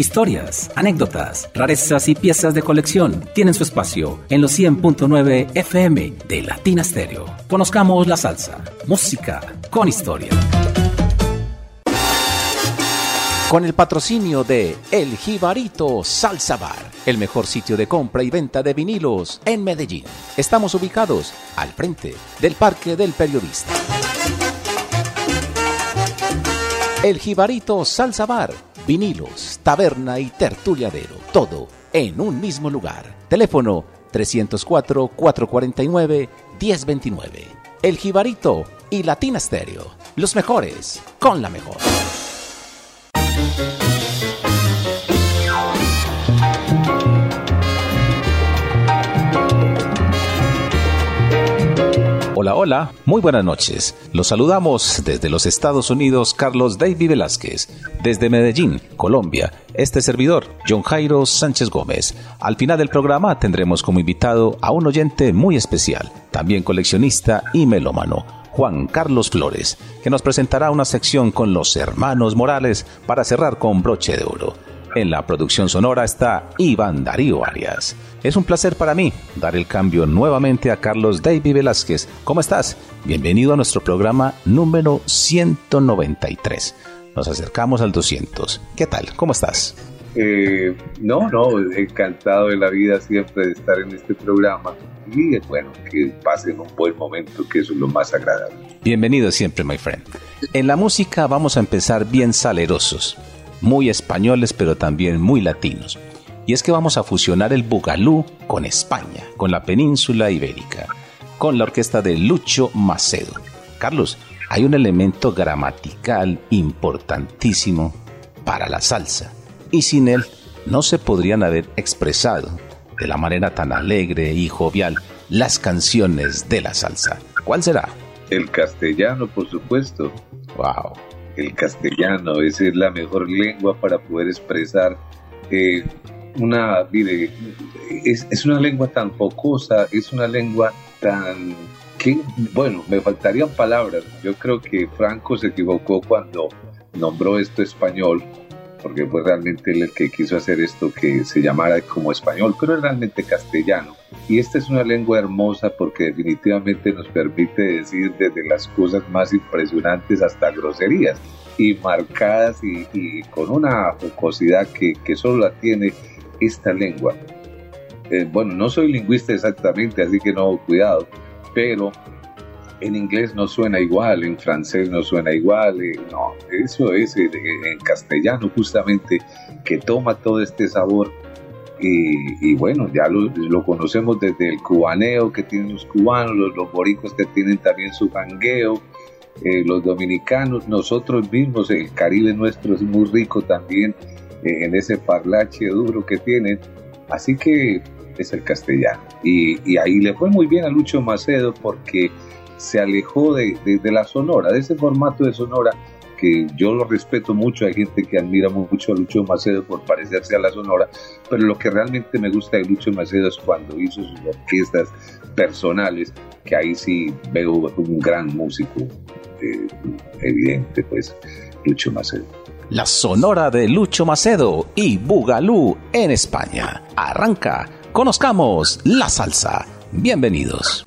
Historias, anécdotas, rarezas y piezas de colección tienen su espacio en los 100.9 FM de Latina Stereo. Conozcamos la salsa, música con historia. Con el patrocinio de El Jibarito Salsa Bar, el mejor sitio de compra y venta de vinilos en Medellín. Estamos ubicados al frente del Parque del Periodista. El Jibarito Salsa Bar, vinilos, taberna y tertuliadero, todo en un mismo lugar. Teléfono 304-449-1029. El Jibarito y Latina Stereo, los mejores con la mejor. Hola, hola, muy buenas noches. Los saludamos desde los Estados Unidos Carlos David Velázquez, desde Medellín, Colombia, este servidor, John Jairo Sánchez Gómez. Al final del programa tendremos como invitado a un oyente muy especial, también coleccionista y melómano. Juan Carlos Flores, que nos presentará una sección con los hermanos Morales para cerrar con broche de oro. En la producción sonora está Iván Darío Arias. Es un placer para mí dar el cambio nuevamente a Carlos David Velázquez. ¿Cómo estás? Bienvenido a nuestro programa número 193. Nos acercamos al 200. ¿Qué tal? ¿Cómo estás? Eh, no, no, encantado de la vida siempre de estar en este programa y bueno, que pasen un buen momento, que eso es lo más agradable. Bienvenido siempre, my friend. En la música vamos a empezar bien salerosos muy españoles pero también muy latinos. Y es que vamos a fusionar el bugalú con España, con la península ibérica, con la orquesta de Lucho Macedo. Carlos, hay un elemento gramatical importantísimo para la salsa, y sin él no se podrían haber expresado de la manera tan alegre y jovial las canciones de la salsa. ¿Cuál será? El castellano, por supuesto. Wow el castellano, esa es la mejor lengua para poder expresar eh, una, mire, es, es, una lengua tan focosa, es una lengua tan, que, bueno, me faltarían palabras, yo creo que Franco se equivocó cuando nombró esto español, porque fue realmente él el que quiso hacer esto que se llamara como español, pero es realmente castellano. Y esta es una lengua hermosa porque definitivamente nos permite decir desde las cosas más impresionantes hasta groserías y marcadas y, con una jocosidad que, que, solo la tiene esta lengua. Eh, bueno, no soy lingüista exactamente, así que no, cuidado, pero en inglés no suena igual, en francés no suena igual, eh, no, eso es en, castellano justamente que toma todo este sabor y, bueno, ya lo, conocemos desde el cubaneo que tienen los cubanos, los, los boricos que tienen también su jangueo, eh, los dominicanos, nosotros mismos, el Caribe nuestro es muy rico también eh, en ese parlache duro que tienen, así que es el castellano. Y, y ahí le fue muy bien a Lucho Macedo porque se alejó de, la sonora, de ese formato de sonora que yo lo respeto mucho, hay gente que admira mucho a Lucho Macedo por parecerse a la sonora, pero lo que realmente me gusta de Lucho Macedo es cuando hizo sus orquestas personales, que ahí sí veo un gran músico, eh, evidente, pues, Lucho Macedo. La sonora de Lucho Macedo y Bugalú en España. Arranca, conozcamos la salsa. Bienvenidos.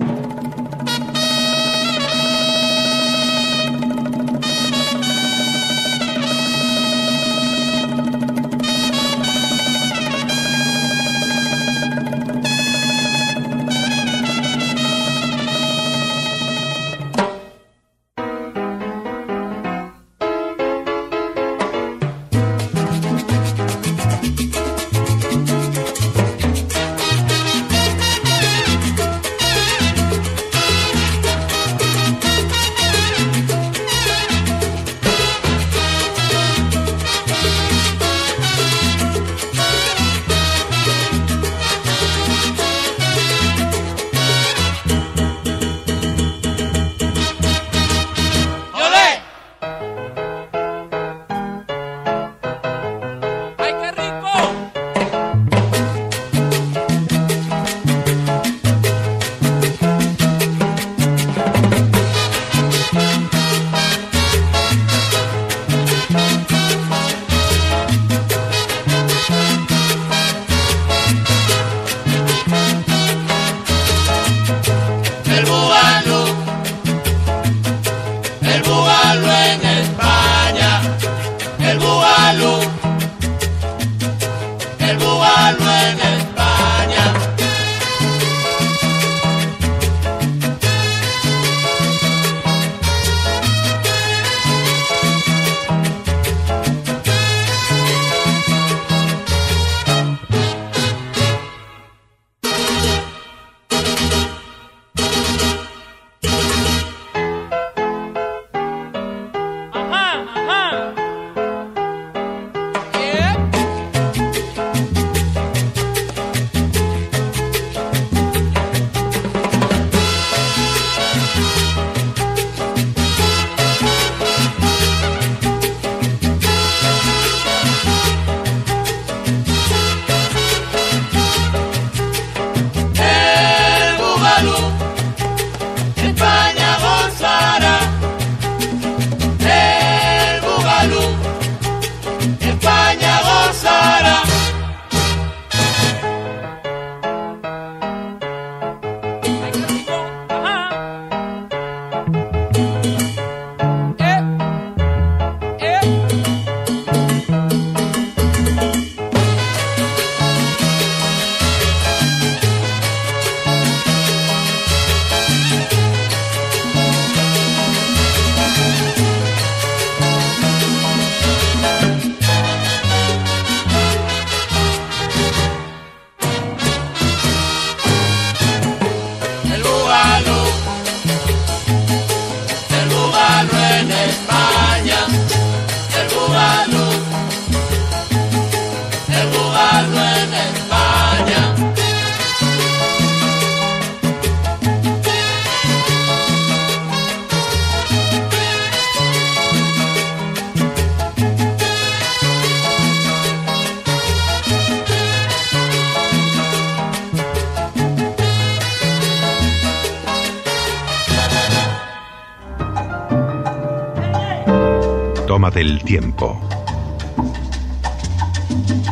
Del tiempo.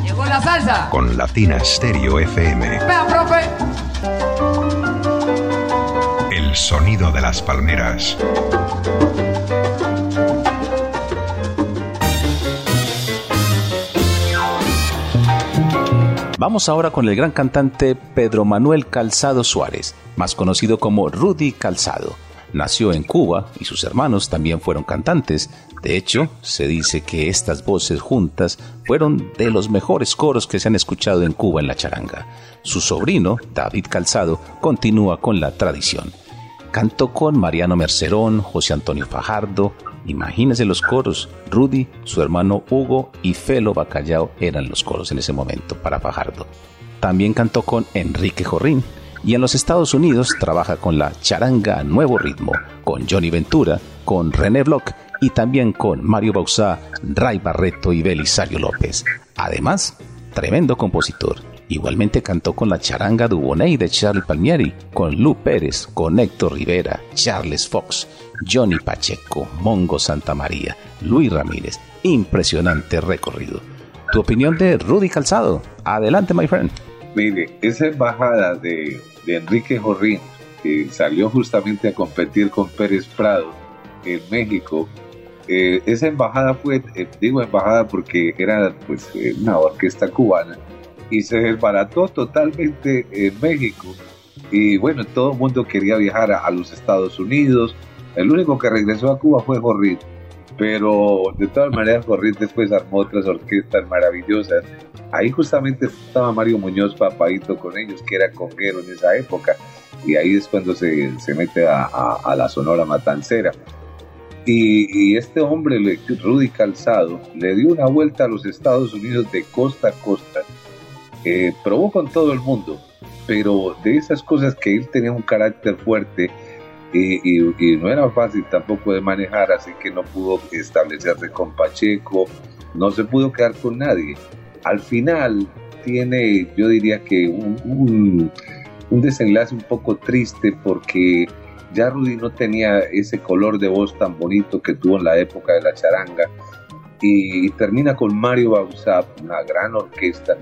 Llegó la salsa. Con Latina Stereo FM. Vea, profe. El sonido de las palmeras. Vamos ahora con el gran cantante Pedro Manuel Calzado Suárez, más conocido como Rudy Calzado. Nació en Cuba y sus hermanos también fueron cantantes. De hecho, se dice que estas voces juntas fueron de los mejores coros que se han escuchado en Cuba en la charanga. Su sobrino, David Calzado, continúa con la tradición. Cantó con Mariano Mercerón, José Antonio Fajardo, Imagínense los coros. Rudy, su hermano Hugo y Felo Bacallao eran los coros en ese momento para Fajardo. También cantó con Enrique Jorrín y en los Estados Unidos trabaja con la charanga Nuevo Ritmo, con Johnny Ventura, con René Bloch y también con Mario Bausá, Ray Barreto y Belisario López. Además, tremendo compositor. Igualmente cantó con la charanga Dubonnet de Charlie Palmieri, con Lu Pérez, con Héctor Rivera, Charles Fox, Johnny Pacheco, Mongo Santa María, Luis Ramírez. Impresionante recorrido. Tu opinión de Rudy Calzado. Adelante, my friend. Mire, esa embajada de, Enrique Jorrín, que salió justamente a competir con Pérez Prado en México, eh, esa embajada fue, eh, digo embajada porque era pues eh, una orquesta cubana, y se desbarató totalmente en México. Y bueno, todo el mundo quería viajar a, los Estados Unidos. El único que regresó a Cuba fue Jorrit. Pero de todas maneras, Jorrit después armó otras orquestas maravillosas. Ahí justamente estaba Mario Muñoz Papadito con ellos, que era conguero en esa época. Y ahí es cuando se, se mete a, a, la Sonora Matancera. Y, y, este hombre, Rudy Calzado, le dio una vuelta a los Estados Unidos de costa a costa eh, probó con todo el mundo, pero de esas cosas que él tenía un carácter fuerte y, no era fácil tampoco de manejar, así que no pudo establecerse con Pacheco, no se pudo quedar con nadie. Al final tiene, yo diría que un, un desenlace un poco triste porque ya Rudy no tenía ese color de voz tan bonito que tuvo en la época de la charanga y, termina con Mario Bausap, una gran orquesta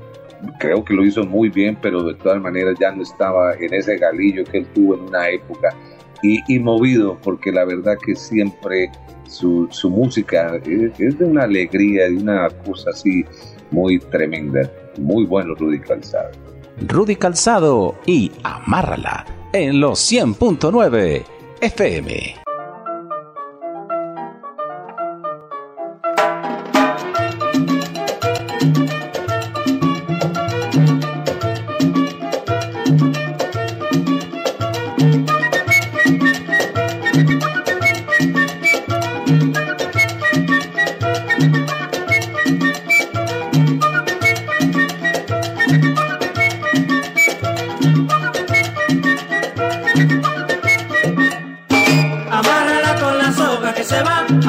creo que lo hizo muy bien, pero de todas maneras ya no estaba en ese galillo que él tuvo en una época. Y, movido, porque la verdad que siempre su, música es, de una alegría, de una cosa así muy tremenda. Muy bueno Rudy Calzado. Rudy Calzado y Amárrala en los 100.9 FM.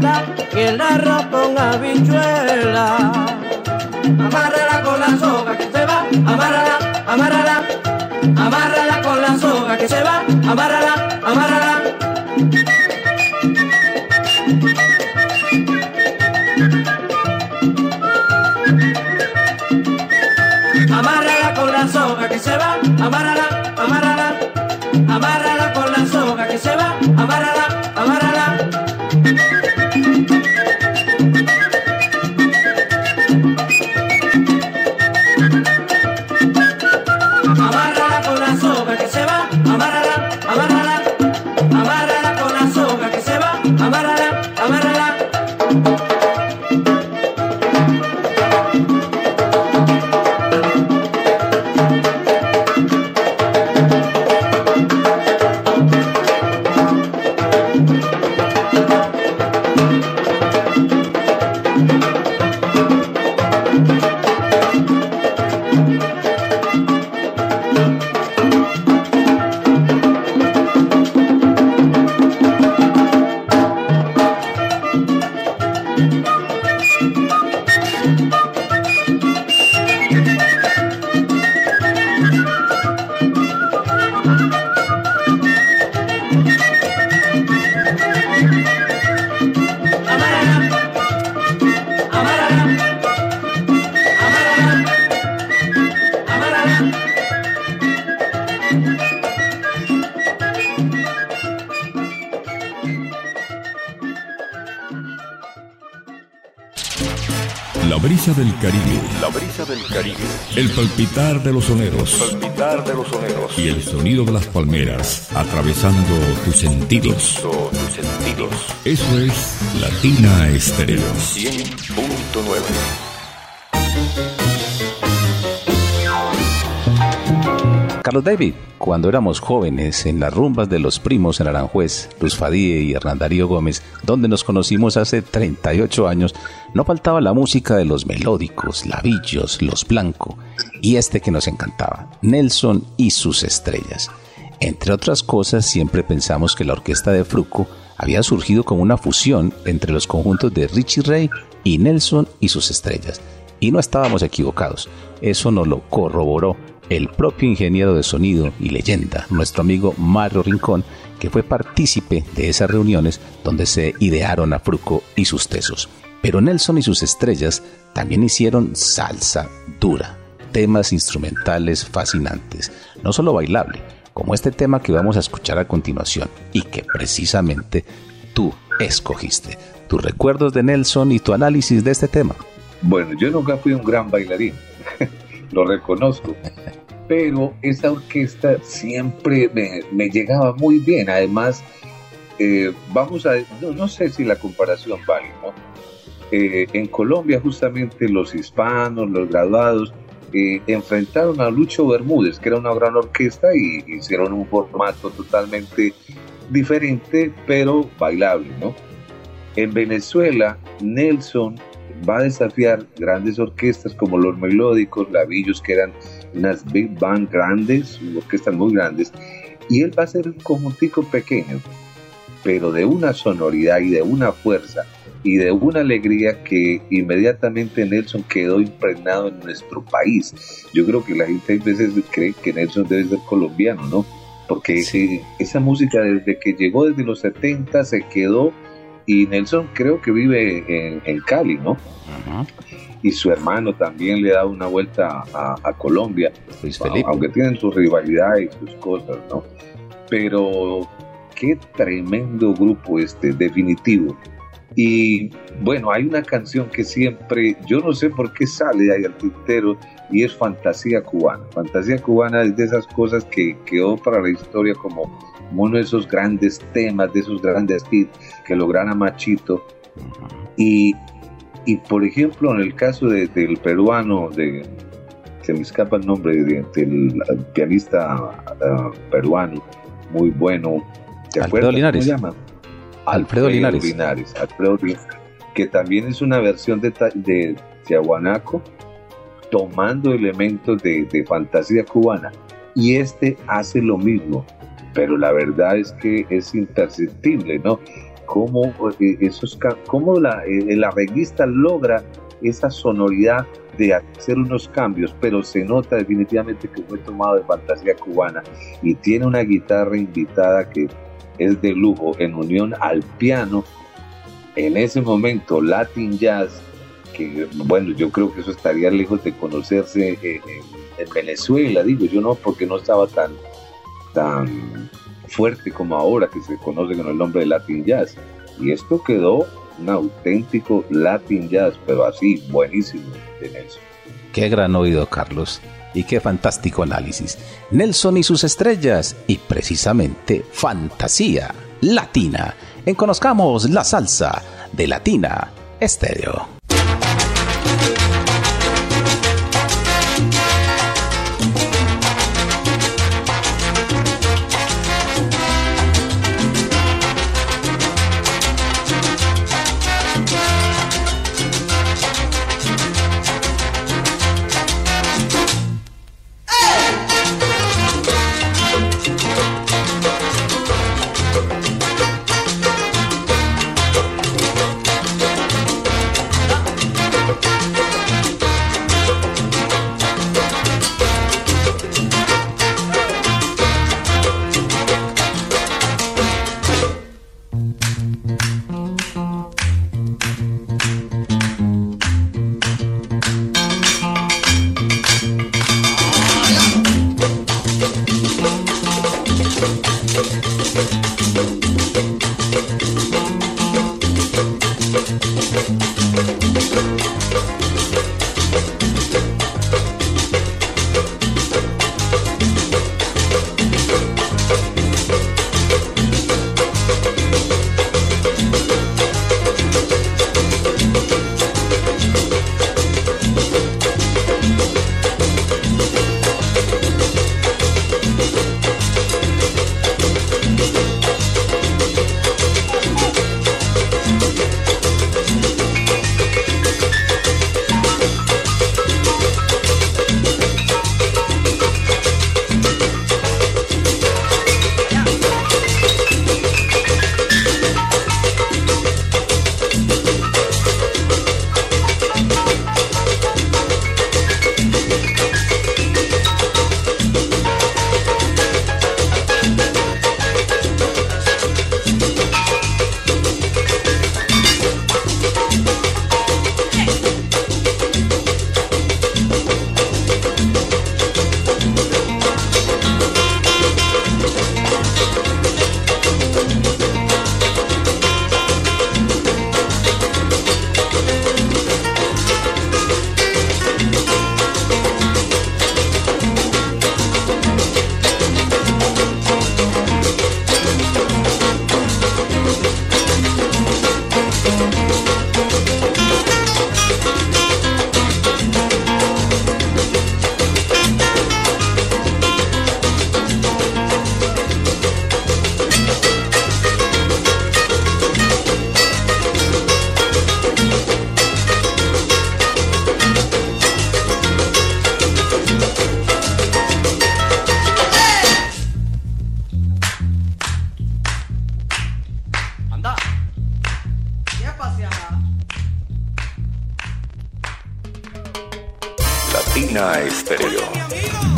batata y el arroz con habichuela. Caribe. El palpitar de los soneros. El palpitar de los soneros. Y el sonido de las palmeras atravesando tus sentidos. tus sentidos. Eso es Latina Estéreo. 100.9. Carlos David, cuando éramos jóvenes en las rumbas de los primos en Aranjuez, Luz Fadie y Hernandarío Gómez, donde nos conocimos hace 38 años, no faltaba la música de los melódicos, Lavillos, Los Blanco y este que nos encantaba, Nelson y sus estrellas. Entre otras cosas, siempre pensamos que la orquesta de Fruco había surgido como una fusión entre los conjuntos de Richie Ray y Nelson y sus estrellas. Y no estábamos equivocados, eso nos lo corroboró el propio ingeniero de sonido y leyenda, nuestro amigo Mario Rincón, que fue partícipe de esas reuniones donde se idearon a Fruco y sus tesos. Pero Nelson y sus estrellas también hicieron salsa dura, temas instrumentales fascinantes, no solo bailable, como este tema que vamos a escuchar a continuación y que precisamente tú escogiste. Tus recuerdos de Nelson y tu análisis de este tema. Bueno, yo nunca fui un gran bailarín, lo reconozco, pero esa orquesta siempre me, llegaba muy bien. Además, eh, vamos a, no, sé si la comparación vale, ¿no? Eh, en Colombia justamente los hispanos, los graduados, eh, enfrentaron a Lucho Bermúdez, que era una gran orquesta, y hicieron un formato totalmente diferente, pero bailable, ¿no? En Venezuela, Nelson va a desafiar grandes orquestas como los melódicos, Lavillos, que eran unas big band grandes, orquestas muy grandes, y él va a ser un conjuntico pequeño, pero de una sonoridad y de una fuerza y de una alegría que inmediatamente Nelson quedó impregnado en nuestro país. Yo creo que la gente a veces cree que Nelson debe ser colombiano, ¿no? Porque esa música desde que llegó desde los 70 se quedó y Nelson creo que vive en, Cali, ¿no? Y su hermano también le da una vuelta a, Colombia, Luis Felipe. aunque tienen su rivalidad y sus cosas, ¿no? Pero qué tremendo grupo este, definitivo. Y bueno, hay una canción que siempre, yo no sé por qué sale ahí al tintero, y es Fantasía Cubana. Fantasía Cubana es de esas cosas que quedó para la historia como uno de esos grandes temas, de esos grandes hits que lograra Machito. Y, y por ejemplo, en el caso del peruano, de, se me escapa el nombre del pianista ah, peruano, muy bueno. ¿Te Alfredo Linares. ¿Cómo se llama? Alfredo, Linares. Alfredo Linares. Que también es una versión de, de Tiahuanaco tomando elementos de, de fantasía cubana. Y este hace lo mismo pero la verdad es que es imperceptible, ¿no? Cómo, eh, esos, cómo la, eh, el arreglista logra esa sonoridad de hacer unos cambios, pero se nota definitivamente que fue tomado de fantasía cubana y tiene una guitarra invitada que es de lujo en unión al piano. En ese momento, Latin Jazz, que bueno, yo creo que eso estaría lejos de conocerse en, en Venezuela, digo yo no, porque no estaba tan, tan fuerte como ahora que se conoce con el nombre de Latin Jazz. Y esto quedó un auténtico Latin Jazz, pero así, buenísimo de Nelson. Qué gran oído, Carlos. Y qué fantástico análisis. Nelson y sus estrellas, y precisamente fantasía latina. En Conozcamos la Salsa de Latina Estéreo.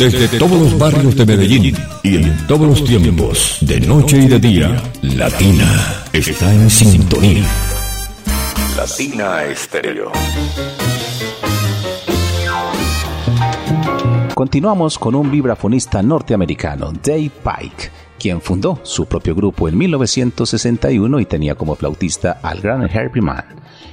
Desde todos los barrios de Medellín y en todos los tiempos, de noche y de día, Latina está en sintonía. Latina Estéreo. Continuamos con un vibrafonista norteamericano, Dave Pike, quien fundó su propio grupo en 1961 y tenía como flautista al gran Herbie Mann.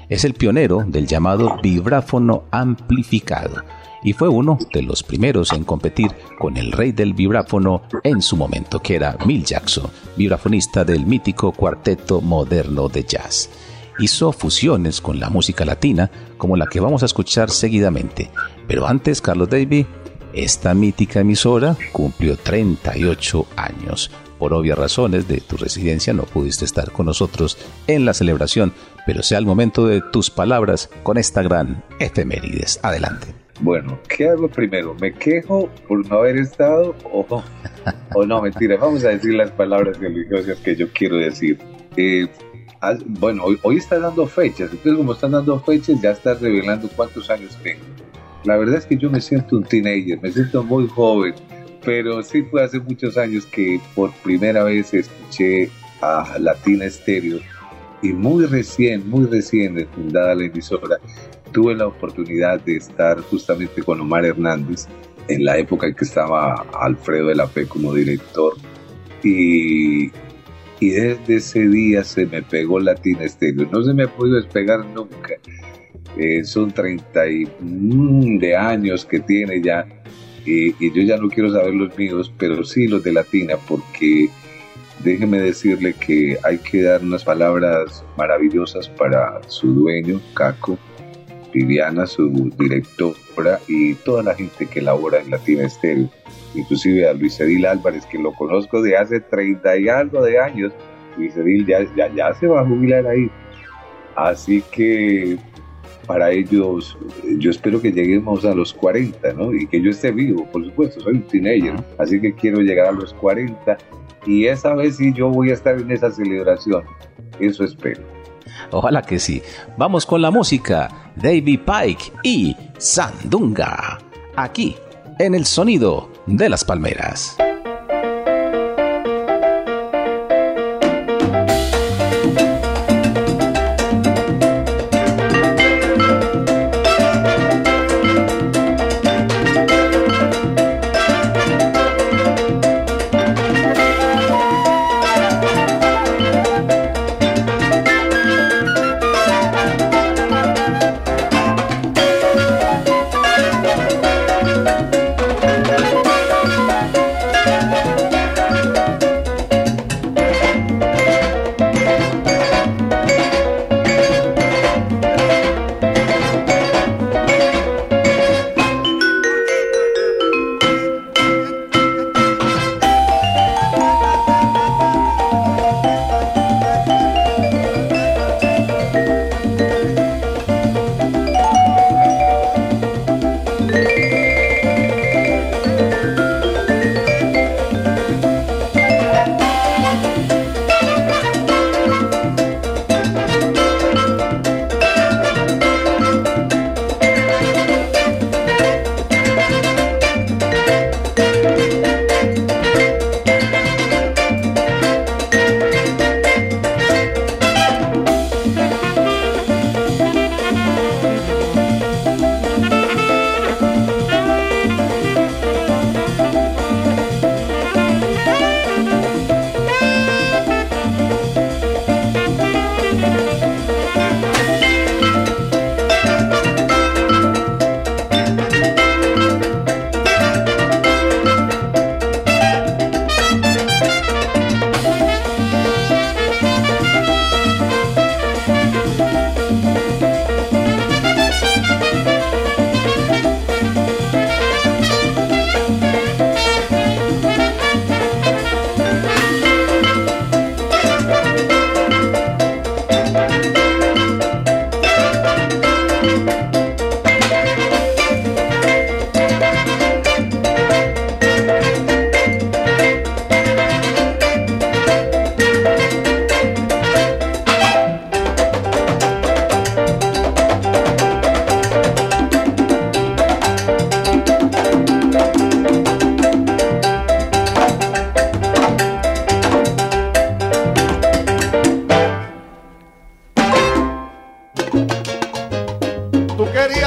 Es el pionero del llamado vibráfono amplificado y fue uno de los primeros en competir con el rey del vibráfono en su momento, que era Mill Jackson, vibrafonista del mítico cuarteto moderno de jazz. Hizo fusiones con la música latina, como la que vamos a escuchar seguidamente. Pero antes, Carlos Davy, esta mítica emisora cumplió 38 años. Por obvias razones de tu residencia no pudiste estar con nosotros en la celebración, pero sea el momento de tus palabras con esta gran efemérides. Adelante. Bueno, ¿qué hago primero? ¿Me quejo por no haber estado o, o no? Mentira, vamos a decir las palabras religiosas que yo quiero decir. Eh, bueno, hoy, hoy está dando fechas, entonces como están dando fechas ya está revelando cuántos años tengo. La verdad es que yo me siento un teenager, me siento muy joven, pero sí fue hace muchos años que por primera vez escuché a Latina Stereo y muy recién, muy recién fundada la emisora, tuve la oportunidad de estar justamente con Omar Hernández en la época en que estaba Alfredo de la Fe como director y, y desde ese día se me pegó Latina Stereo, no se me ha podido despegar nunca. Eh, son 30 y, mm, de años que tiene ya y, y yo ya no quiero saber los míos, pero sí los de Latina porque déjeme decirle que hay que dar unas palabras maravillosas para su dueño, Caco, Viviana, su directora y toda la gente que labora en Latina Estéreo, inclusive a Luis Edil Álvarez, que lo conozco de hace 30 y algo de años. Luis Edil ya, ya, ya se va a jubilar ahí. Así que para ellos, yo espero que lleguemos a los 40, ¿no? Y que yo esté vivo, por supuesto, soy un teenager, así que quiero llegar a los 40 y esa vez sí yo voy a estar en esa celebración. Eso espero. Ojalá que sí. Vamos con la música. David Pike y Sandunga. Aquí, en el sonido de las palmeras.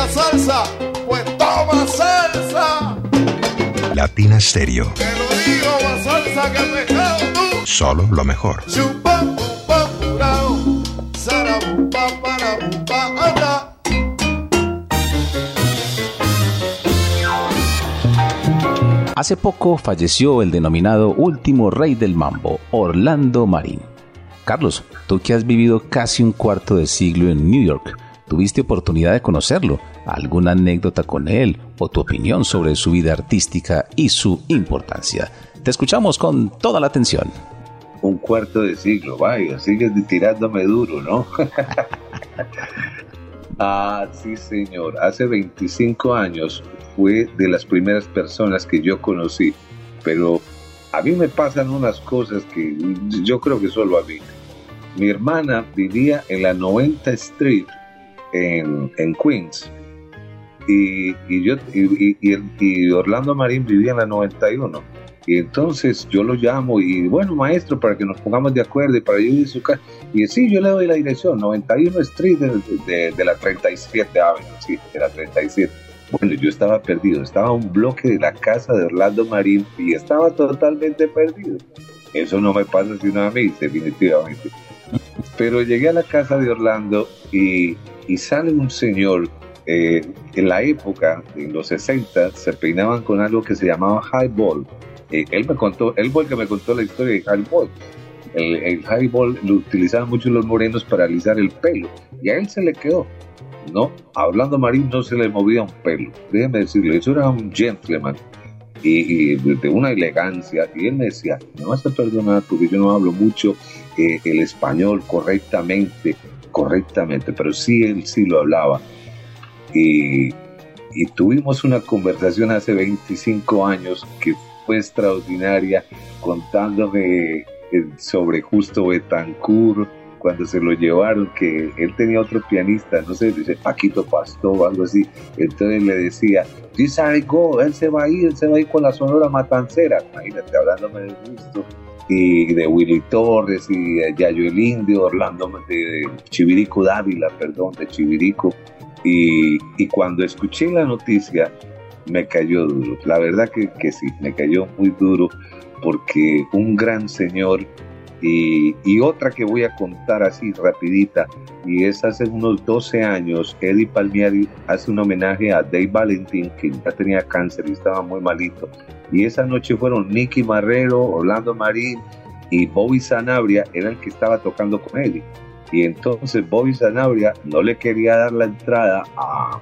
salsa, pues toma salsa. Latina Stereo. Te lo digo, más salsa que tú. Solo lo mejor. Hace poco falleció el denominado último rey del mambo, Orlando Marín. Carlos, tú que has vivido casi un cuarto de siglo en New York, ¿tuviste oportunidad de conocerlo? ¿Alguna anécdota con él o tu opinión sobre su vida artística y su importancia? Te escuchamos con toda la atención. Un cuarto de siglo, vaya, sigues tirándome duro, ¿no? ah, sí, señor. Hace 25 años fue de las primeras personas que yo conocí, pero a mí me pasan unas cosas que yo creo que solo a mí. Mi hermana vivía en la 90 Street en, en Queens. Y, y yo y, y- y Orlando Marín vivía en la 91 y entonces yo lo llamo y bueno maestro para que nos pongamos de acuerdo y para yo ir a su casa y sí yo le doy la dirección 91 Street de, de- de la 37 Avenue sí de la 37 bueno yo estaba perdido estaba un bloque de la casa de Orlando Marín y estaba totalmente perdido. Eso no me pasa sino a mí definitivamente pero llegué a la casa de Orlando y, sale un señor. eh, en la época, en los 60, se peinaban con algo que se llamaba highball. Eh, él me contó, él fue el que me contó la historia de highball. El, el highball lo utilizaban mucho los morenos para alisar el pelo y a él se le quedó. No, a Orlando Marín no se le movía un pelo. Déjeme decirle, eso era un gentleman y, y de una elegancia. Y él me decía, me vas a perdonar porque yo no hablo mucho eh, el español correctamente, correctamente, pero sí él sí lo hablaba. Y, tuvimos una conversación hace 25 años que fue extraordinaria, contándome eh, sobre Justo Betancourt, cuando se lo llevaron, que él tenía otro pianista, no sé, dice Paquito Pastor o algo así. Entonces le decía, sí sabe go, él se va a ir, él se va a ir con la Sonora Matancera. Imagínate, hablándome de gusto. Y de Willy Torres y de Yayo el Indio, Orlando, de, Chivirico Dávila, perdón, de Chivirico. Y, y cuando escuché la noticia, me cayó duro. La verdad que, que sí, me cayó muy duro porque un gran señor y, y otra que voy a contar así rapidita, y es hace unos 12 años, Eddie Palmieri hace un homenaje a Dave Valentín, que ya tenía cáncer y estaba muy malito. Y esa noche fueron Nicky Marrero, Orlando Marín y Bobby Sanabria, era el que estaba tocando con Eddie. Y entonces Bobby Sanabria no le quería dar la entrada a,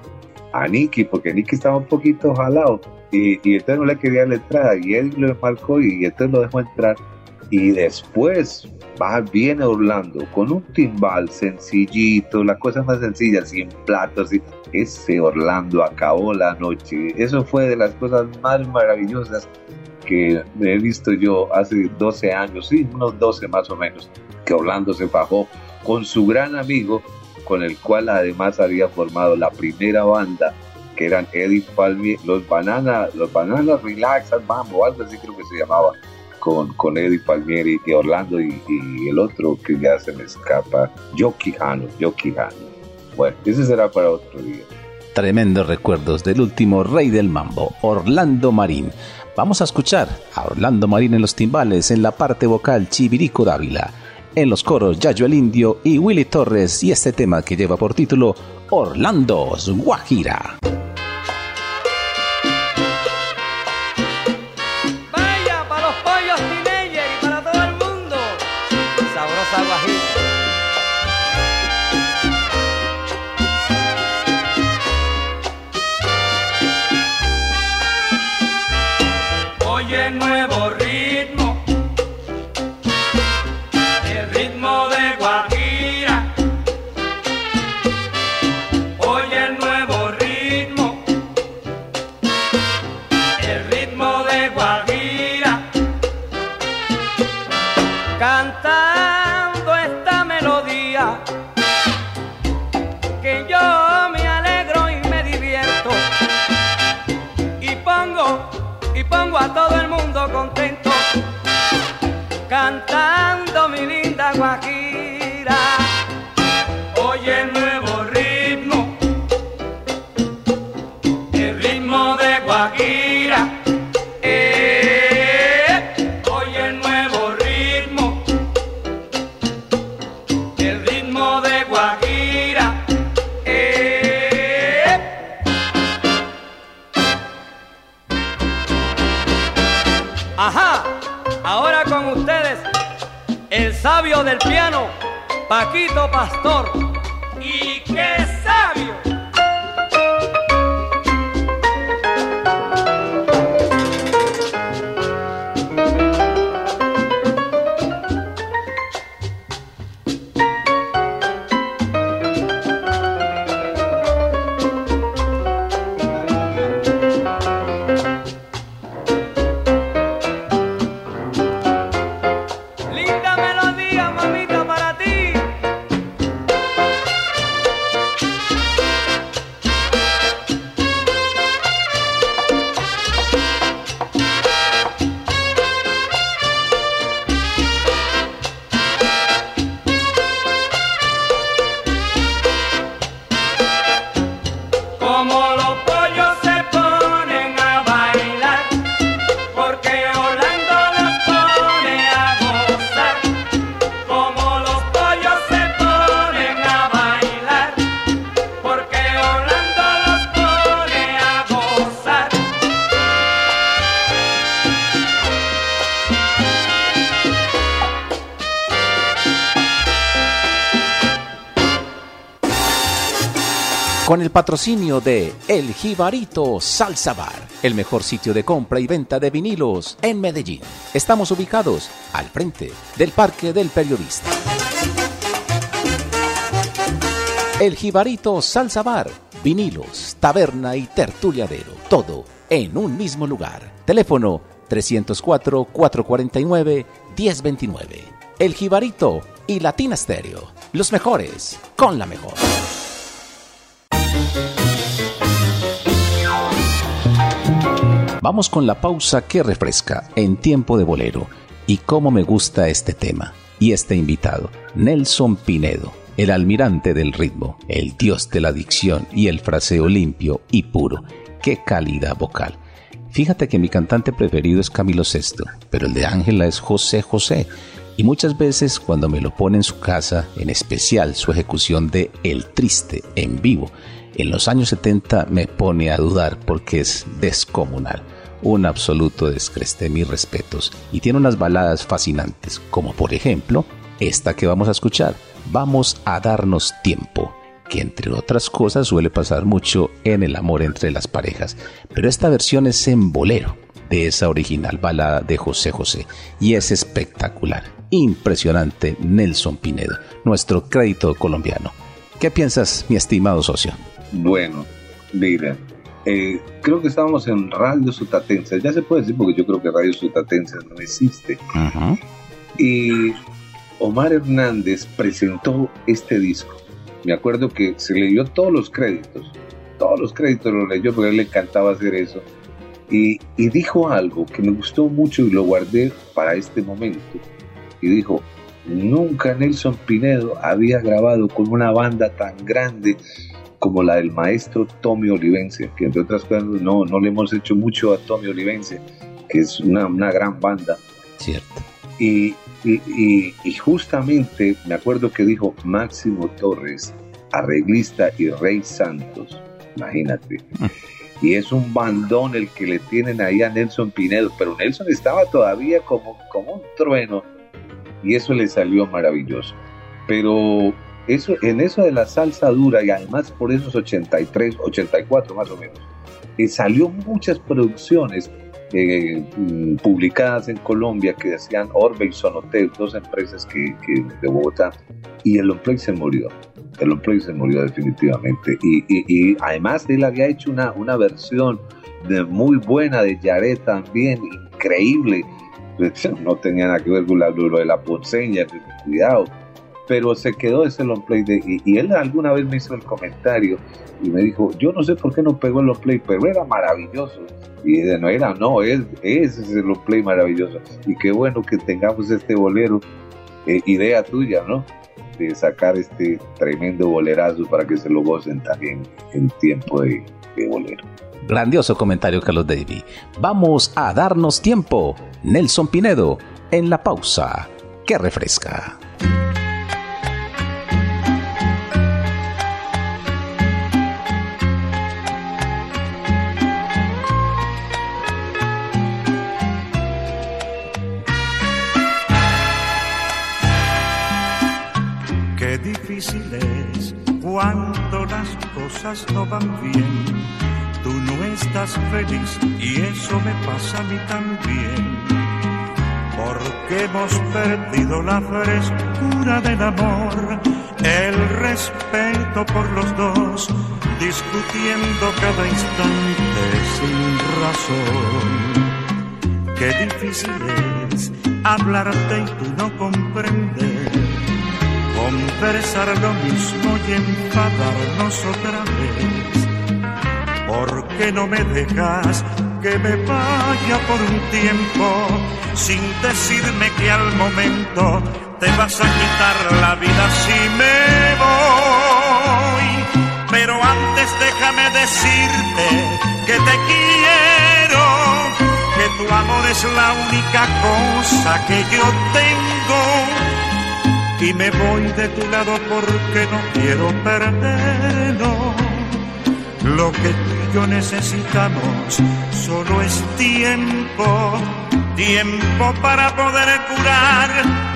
a Nicky, porque Nicky estaba un poquito jalado. Y, y entonces no le quería dar la entrada. Y él lo marcó y entonces lo dejó entrar y después va viene Orlando con un timbal sencillito, la cosa más sencilla, sin platos. y Ese Orlando acabó la noche. Eso fue de las cosas más maravillosas que he visto yo hace 12 años, sí, unos 12 más o menos, que Orlando se bajó con su gran amigo, con el cual además había formado la primera banda, que eran Eddie Palmier, los Banana, los Banana Relax Bambo, algo así creo que se llamaba con, con Eddie Palmieri y Orlando y, el otro que ya se me escapa, Yoki Hano, Yoki Hano. Bueno, ese será para otro día. Tremendos recuerdos del último rey del mambo, Orlando Marín. Vamos a escuchar a Orlando Marín en los timbales, en la parte vocal Chivirico Dávila, en los coros Yayo el Indio y Willy Torres y este tema que lleva por título Orlando's Guajira. agua sabio del piano, Paquito Pastor. Y qué patrocinio de El Jibarito Salsa Bar, el mejor sitio de compra y venta de vinilos en Medellín. Estamos ubicados al frente del Parque del Periodista. El Jibarito Salsa Bar, vinilos, taberna y tertuliadero, todo en un mismo lugar. Teléfono 304-449-1029. El Jibarito y Latina Stereo, los mejores con la mejor. Vamos con la pausa que refresca en tiempo de bolero. Y cómo me gusta este tema. Y este invitado, Nelson Pinedo, el almirante del ritmo, el dios de la dicción y el fraseo limpio y puro. Qué calidad vocal. Fíjate que mi cantante preferido es Camilo VI, pero el de Ángela es José José. Y muchas veces cuando me lo pone en su casa, en especial su ejecución de El Triste en vivo, en los años 70 me pone a dudar porque es descomunal. Un absoluto descreste, mis respetos. Y tiene unas baladas fascinantes, como por ejemplo esta que vamos a escuchar. Vamos a darnos tiempo, que entre otras cosas suele pasar mucho en el amor entre las parejas. Pero esta versión es en bolero de esa original balada de José José y es espectacular. Impresionante Nelson Pinedo, nuestro crédito colombiano. ¿Qué piensas, mi estimado socio? Bueno, mira, eh, creo que estábamos en Radio Sutatense, ya se puede decir porque yo creo que Radio Sutatense no existe. Y Omar Hernández presentó este disco. Me acuerdo que se le dio todos los créditos, todos los créditos los leyó porque a él le encantaba hacer eso. Y, y dijo algo que me gustó mucho y lo guardé para este momento. Y dijo, nunca Nelson Pinedo había grabado con una banda tan grande como la del maestro Tommy Olivencia, que entre otras cosas no, no le hemos hecho mucho a Tommy Olivencia, que es una, una gran banda. Cierto. Y, y, y, y justamente me acuerdo que dijo Máximo Torres, arreglista y Rey Santos, imagínate. Y es un bandón el que le tienen ahí a Nelson Pinedo, pero Nelson estaba todavía como, como un trueno y eso le salió maravilloso. Pero eso, en eso de la salsa dura y además por esos 83, 84 más o menos, eh, salió muchas producciones eh, mm, publicadas en Colombia que decían Orbe y Sonotel, dos empresas que, de Bogotá, y el Play se murió. El Play se murió definitivamente. Y, y, y, además él había hecho una, una versión de muy buena de Yaret también, increíble. No tenía nada que ver con la, lo de la ponceña, cuidado. Pero se quedó ese long play de, y, y, él alguna vez me hizo el comentario y me dijo, yo no sé por qué no pegó el long play, pero era maravilloso. Y de no era, no, es, es ese long play maravilloso. Y qué bueno que tengamos este bolero, eh, idea tuya, ¿no? De sacar este tremendo bolerazo para que se lo gocen también en tiempo de, de bolero. Grandioso comentario, Carlos Davy. Vamos a darnos tiempo. Nelson Pinedo, en la pausa, que refresca. Cuando las cosas no van bien. Tú no estás feliz y eso me pasa a mí también. Porque hemos perdido la frescura del amor, el respeto por los dos, discutiendo cada instante sin razón. Qué difícil es hablarte y tú no comprender, conversar lo mismo y enfadarnos otra vez. ¿Por qué no me dejas que me vaya por un tiempo sin decirme que al momento te vas a quitar la vida si me voy? Pero antes déjame decirte que te quiero, que tu amor es la única cosa que yo tengo. Y me voy de tu lado porque no quiero perderlo. Lo que tú y yo necesitamos solo es tiempo, tiempo para poder curar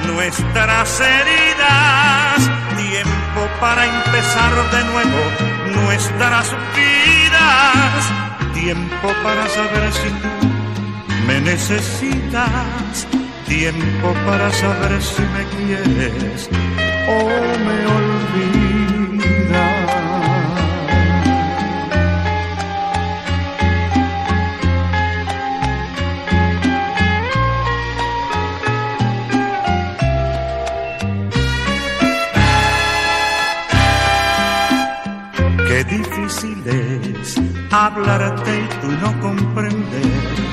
nuestras heridas, tiempo para empezar de nuevo nuestras vidas, tiempo para saber si tú me necesitas, tiempo para saber si me quieres o me olvidas. Qué difícil es hablarte y tú no comprender,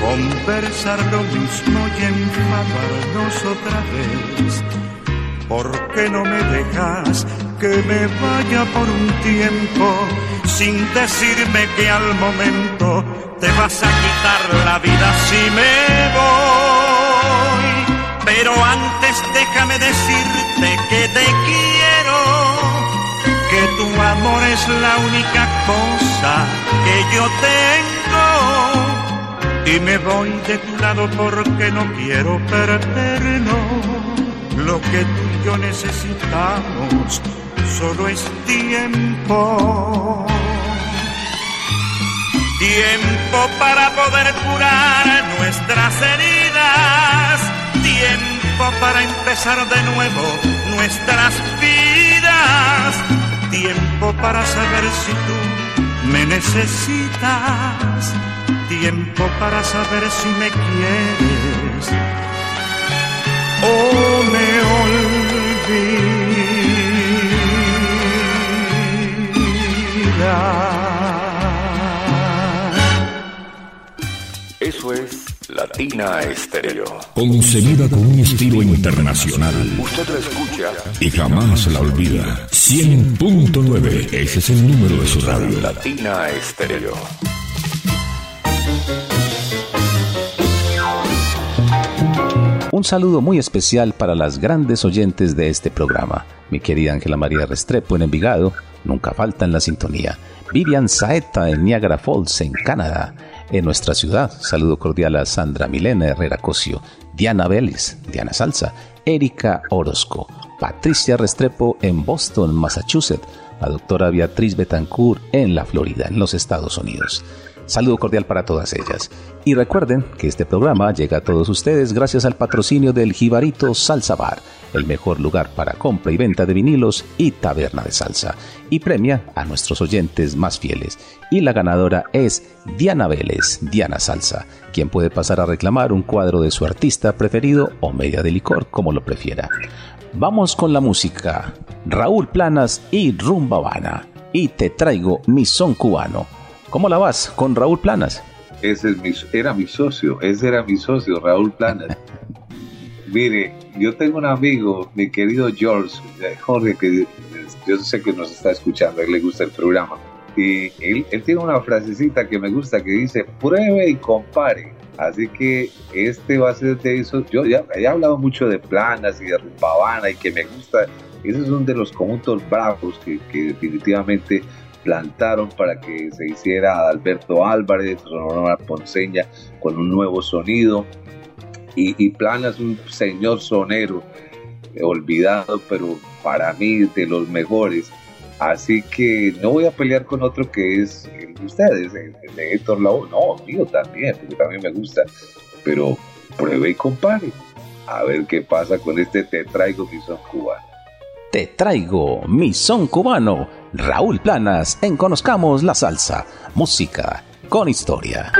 conversar lo mismo y enfadarnos otra vez. ¿Por qué no me dejas que me vaya por un tiempo sin decirme que al momento te vas a quitar la vida si me voy? Pero antes déjame decirte que te quiero que tu amor es la única cosa que yo tengo. Y me voy de tu lado porque no quiero perderlo. Lo que tú y yo necesitamos solo es tiempo. Tiempo para poder curar nuestras heridas. Tiempo para empezar de nuevo nuestras vidas tiempo para saber si tú me necesitas, tiempo para saber si me quieres o me olvidas. Eso es Latina Estéreo. Concebida con un estilo internacional Usted la escucha y jamás la olvida. 100.9, ese es el número de su radio. Latina Estéreo. Un saludo muy especial para las grandes oyentes de este programa. Mi querida Ángela María Restrepo en Envigado, nunca falta en la sintonía. Vivian Saeta en Niagara Falls, en Canadá. En nuestra ciudad, saludo cordial a Sandra Milena Herrera Cosio, Diana Vélez, Diana Salsa, Erika Orozco, Patricia Restrepo en Boston, Massachusetts, la doctora Beatriz Betancourt en la Florida, en los Estados Unidos. Saludo cordial para todas ellas. Y recuerden que este programa llega a todos ustedes gracias al patrocinio del Jibarito Salsa Bar, el mejor lugar para compra y venta de vinilos y taberna de salsa. Y premia a nuestros oyentes más fieles. Y la ganadora es Diana Vélez, Diana Salsa, quien puede pasar a reclamar un cuadro de su artista preferido o media de licor, como lo prefiera. Vamos con la música. Raúl Planas y Rumba Habana. Y te traigo mi son cubano. ¿Cómo la vas con Raúl Planas? Ese es mi, era mi socio, ese era mi socio, Raúl Planas. Mire, yo tengo un amigo, mi querido George, eh, Jorge, que yo sé que nos está escuchando, a él le gusta el programa. Y él, él tiene una frasecita que me gusta que dice, pruebe y compare. Así que este va a ser de eso. Yo ya he hablado mucho de planas y de rumbabana y que me gusta. Esos son de los conjuntos bravos que, que definitivamente plantaron para que se hiciera Alberto Álvarez, Sonora Ponceña con un nuevo sonido. Y, y Plana un señor sonero olvidado, pero para mí de los mejores. Así que no voy a pelear con otro que es el de ustedes, el, el de Héctor Lavoe. No, mío también, porque también me gusta. Pero pruebe y compare. A ver qué pasa con este Te traigo mi son cubano. Te traigo mi son cubano. Raúl Planas en Conozcamos la Salsa. Música con historia.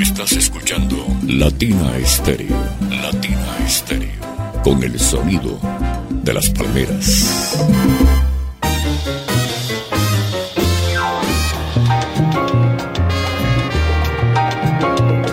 Estás escuchando Latina Estéreo, Latina Estéreo, con el sonido de las palmeras.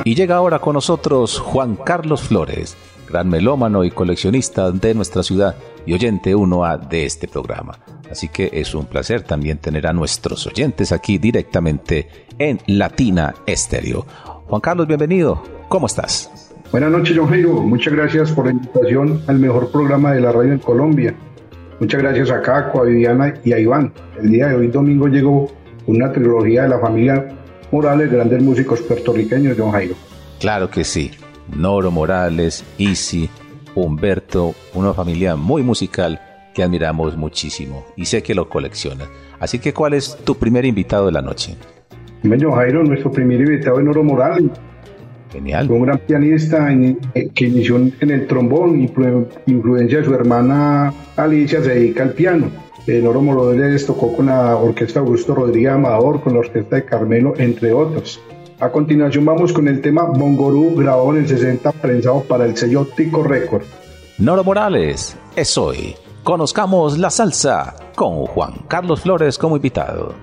Y llega ahora con nosotros Juan Carlos Flores, gran melómano y coleccionista de nuestra ciudad y oyente 1A de este programa. Así que es un placer también tener a nuestros oyentes aquí directamente en Latina Estéreo. Juan Carlos, bienvenido. ¿Cómo estás? Buenas noches, John Jairo. Muchas gracias por la invitación al mejor programa de la radio en Colombia. Muchas gracias a Caco, a Viviana y a Iván. El día de hoy, domingo, llegó una trilogía de la familia Morales, grandes músicos puertorriqueños, John Jairo. Claro que sí. Noro Morales, Isi, Humberto, una familia muy musical que admiramos muchísimo y sé que lo coleccionas. Así que, ¿cuál es tu primer invitado de la noche? John Jairo, nuestro primer invitado es Noro Morales. Genial. Fue un gran pianista en- eh, que inició en el trombón y influencia de su hermana Alicia se dedica al piano. Noro Morales tocó con la orquesta Augusto Rodríguez Amador, con la orquesta de Carmelo, entre otros. A continuación vamos con el tema Bongorú grabado en el 60 prensado para el sello Tico Record. Noro Morales es hoy. Conozcamos la salsa con Juan Carlos Flores como invitado.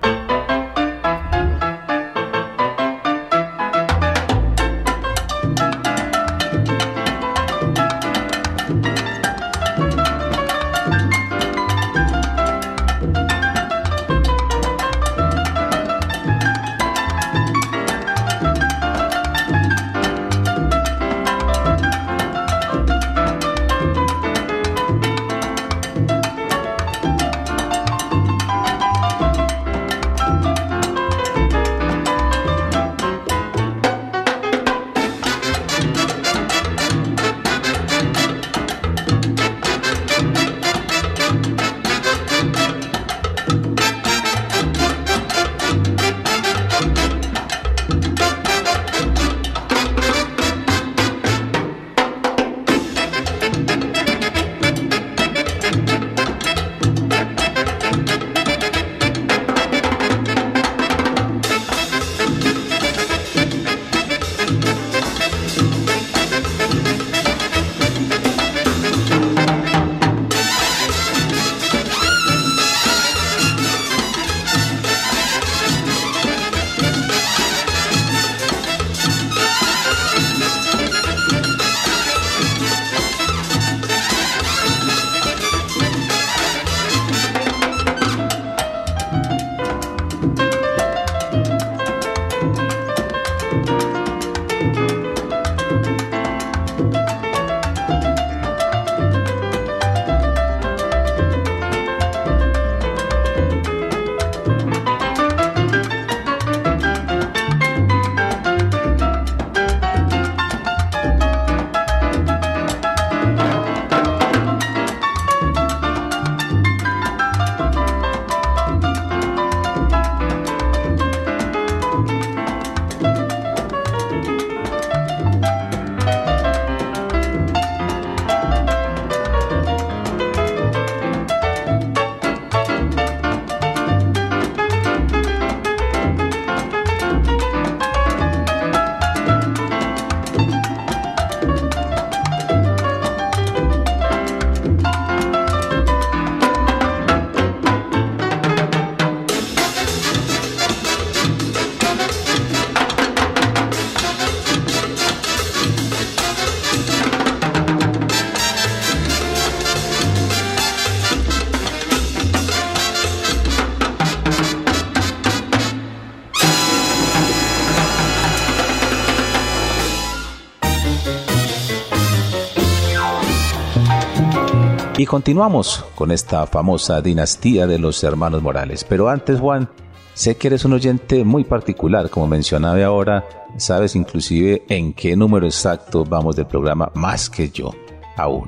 Y continuamos con esta famosa dinastía de los hermanos Morales. Pero antes, Juan, sé que eres un oyente muy particular, como mencionaba ahora, sabes inclusive en qué número exacto vamos del programa, más que yo, aún.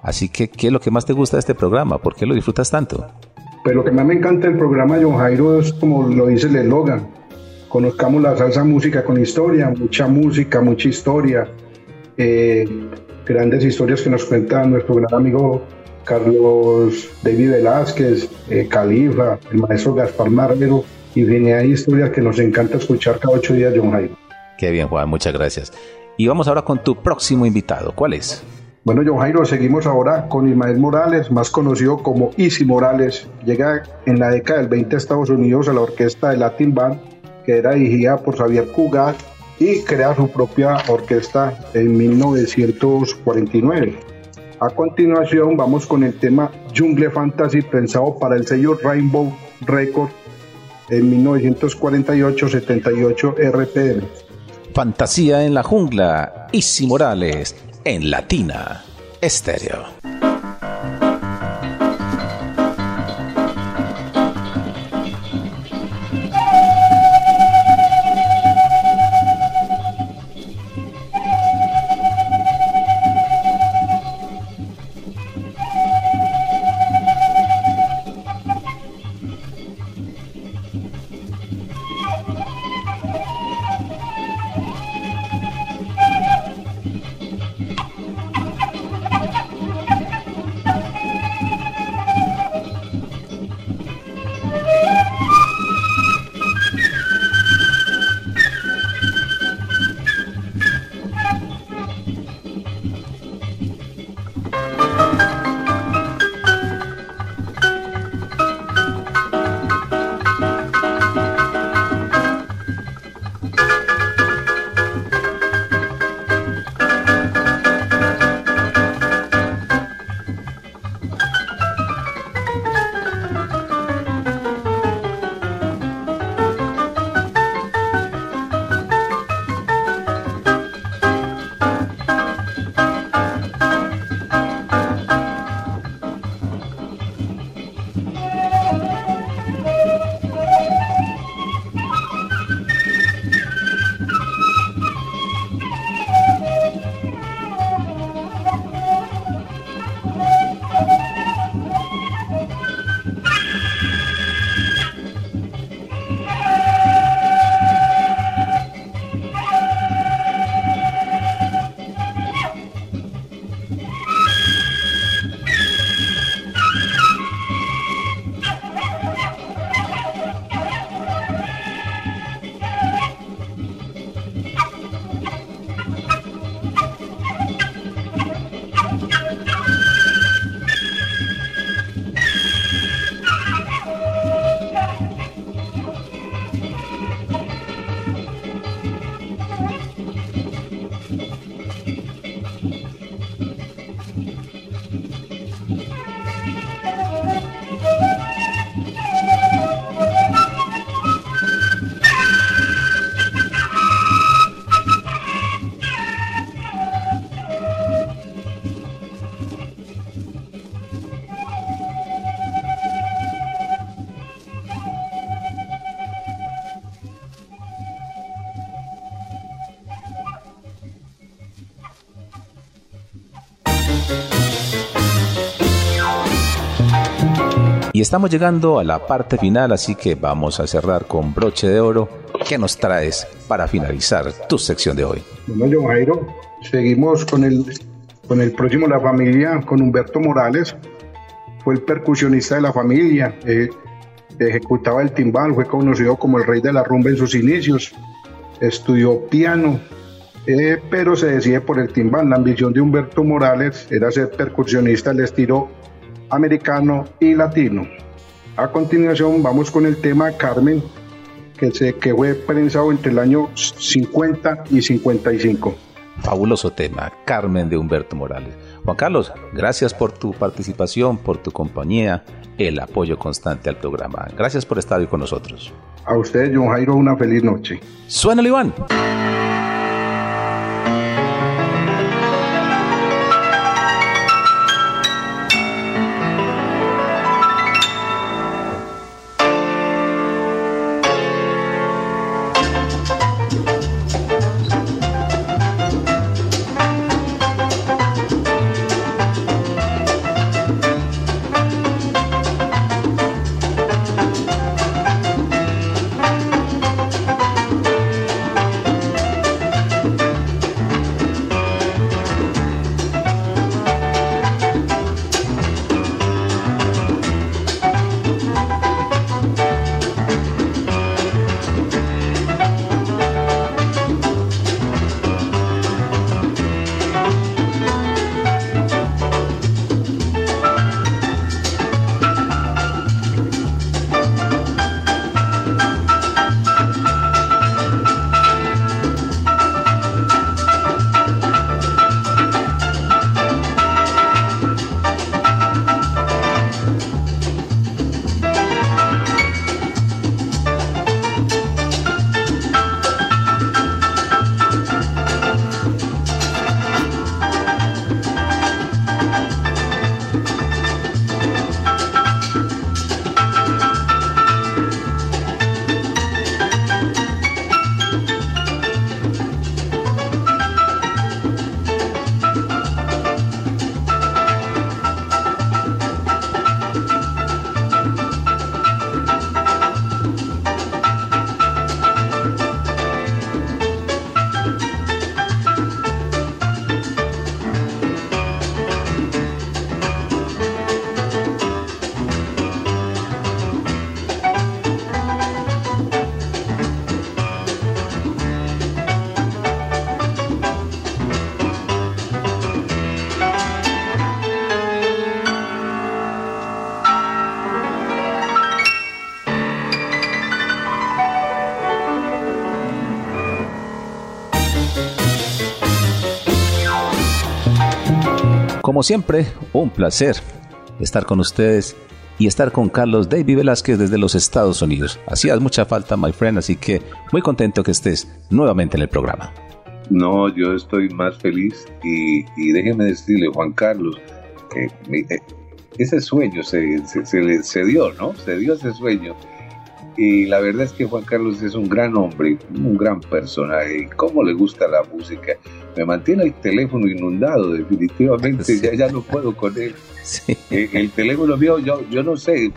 Así que, ¿qué es lo que más te gusta de este programa? ¿Por qué lo disfrutas tanto? Pues lo que más me encanta del programa, John Jairo, es como lo dice el eslogan. Conozcamos la salsa música con historia, mucha música, mucha historia. Eh, grandes historias que nos cuenta nuestro gran amigo Carlos David Velázquez, eh, Califa, el maestro Gaspar Marrero, y viene hay historias que nos encanta escuchar cada ocho días, John Jairo. Qué bien, Juan, muchas gracias. Y vamos ahora con tu próximo invitado. ¿Cuál es? Bueno, John Jairo, seguimos ahora con Ismael Morales, más conocido como Easy Morales. Llega en la década del 20 a Estados Unidos a la orquesta de Latin Band, que era dirigida por Xavier Cugat, y crea su propia orquesta en 1949. A continuación vamos con el tema Jungle Fantasy pensado para el sello Rainbow Record en 1948-78 RPM. Fantasía en la jungla, Isi Morales, en Latina Estéreo. Y estamos llegando a la parte final, así que vamos a cerrar con broche de oro. ¿Qué nos traes para finalizar tu sección de hoy? Bueno, John Jairo, seguimos con el, con el próximo La Familia, con Humberto Morales. Fue el percusionista de la familia, eh, ejecutaba el timbal, fue conocido como el rey de la rumba en sus inicios. Estudió piano, eh, pero se decide por el timbal. La ambición de Humberto Morales era ser percusionista al estilo americano y latino. A continuación vamos con el tema Carmen, que, se, que fue prensado entre el año 50 y 55. Fabuloso tema, Carmen de Humberto Morales. Juan Carlos, gracias por tu participación, por tu compañía, el apoyo constante al programa. Gracias por estar hoy con nosotros. A usted, John Jairo, una feliz noche. Suena, Iván. Como siempre, un placer estar con ustedes y estar con Carlos David Velázquez desde los Estados Unidos. Hacías mucha falta, my friend, así que muy contento que estés nuevamente en el programa. No, yo estoy más feliz y, y déjeme decirle, Juan Carlos, que eh, ese sueño se, se, se, dio, ¿no? Se dio ese sueño. Y la verdad es que Juan Carlos es un gran hombre, un gran personaje. Cómo le gusta la música me mantiene el teléfono inundado, definitivamente, ya, ya no puedo con él. Eh, el, teléfono mío, yo, yo no sé,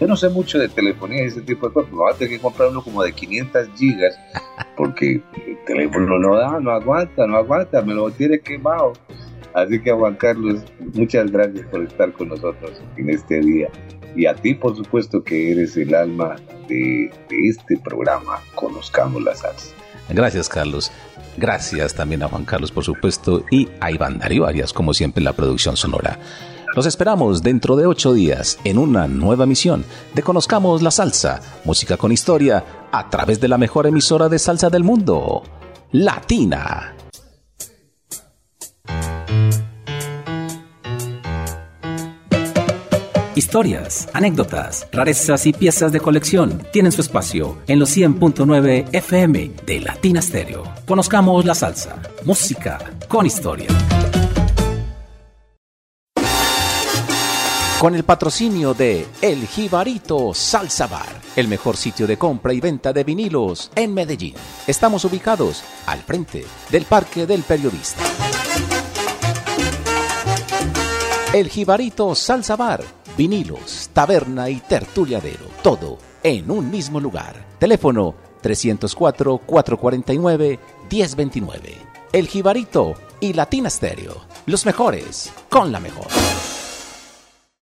yo no sé mucho de telefonía y ese tipo de cosas, me voy a tener que comprar uno como de 500 gigas, porque el teléfono no da, no aguanta, no aguanta, me lo tiene quemado. Así que Juan Carlos, muchas gracias por estar con nosotros en este día. Y a ti, por supuesto, que eres el alma de, de este programa, Conozcamos la Salsa. Gracias, Carlos. Gracias también a Juan Carlos, por supuesto, y a Iván Darío Arias, como siempre, en la producción sonora. Los esperamos dentro de ocho días en una nueva misión de Conozcamos la Salsa, música con historia, a través de la mejor emisora de salsa del mundo, Latina. Historias, anécdotas, rarezas y piezas de colección tienen su espacio en los 100.9 FM de Latina Stereo. Conozcamos la salsa, música con historia. Con el patrocinio de El Jibarito Salsa Bar, el mejor sitio de compra y venta de vinilos en Medellín. Estamos ubicados al frente del Parque del Periodista. El Jibarito Salsa Bar, vinilos, taberna y tertuliadero, todo en un mismo lugar. Teléfono 304-449-1029. El Jibarito y Latina Stereo, los mejores con la mejor.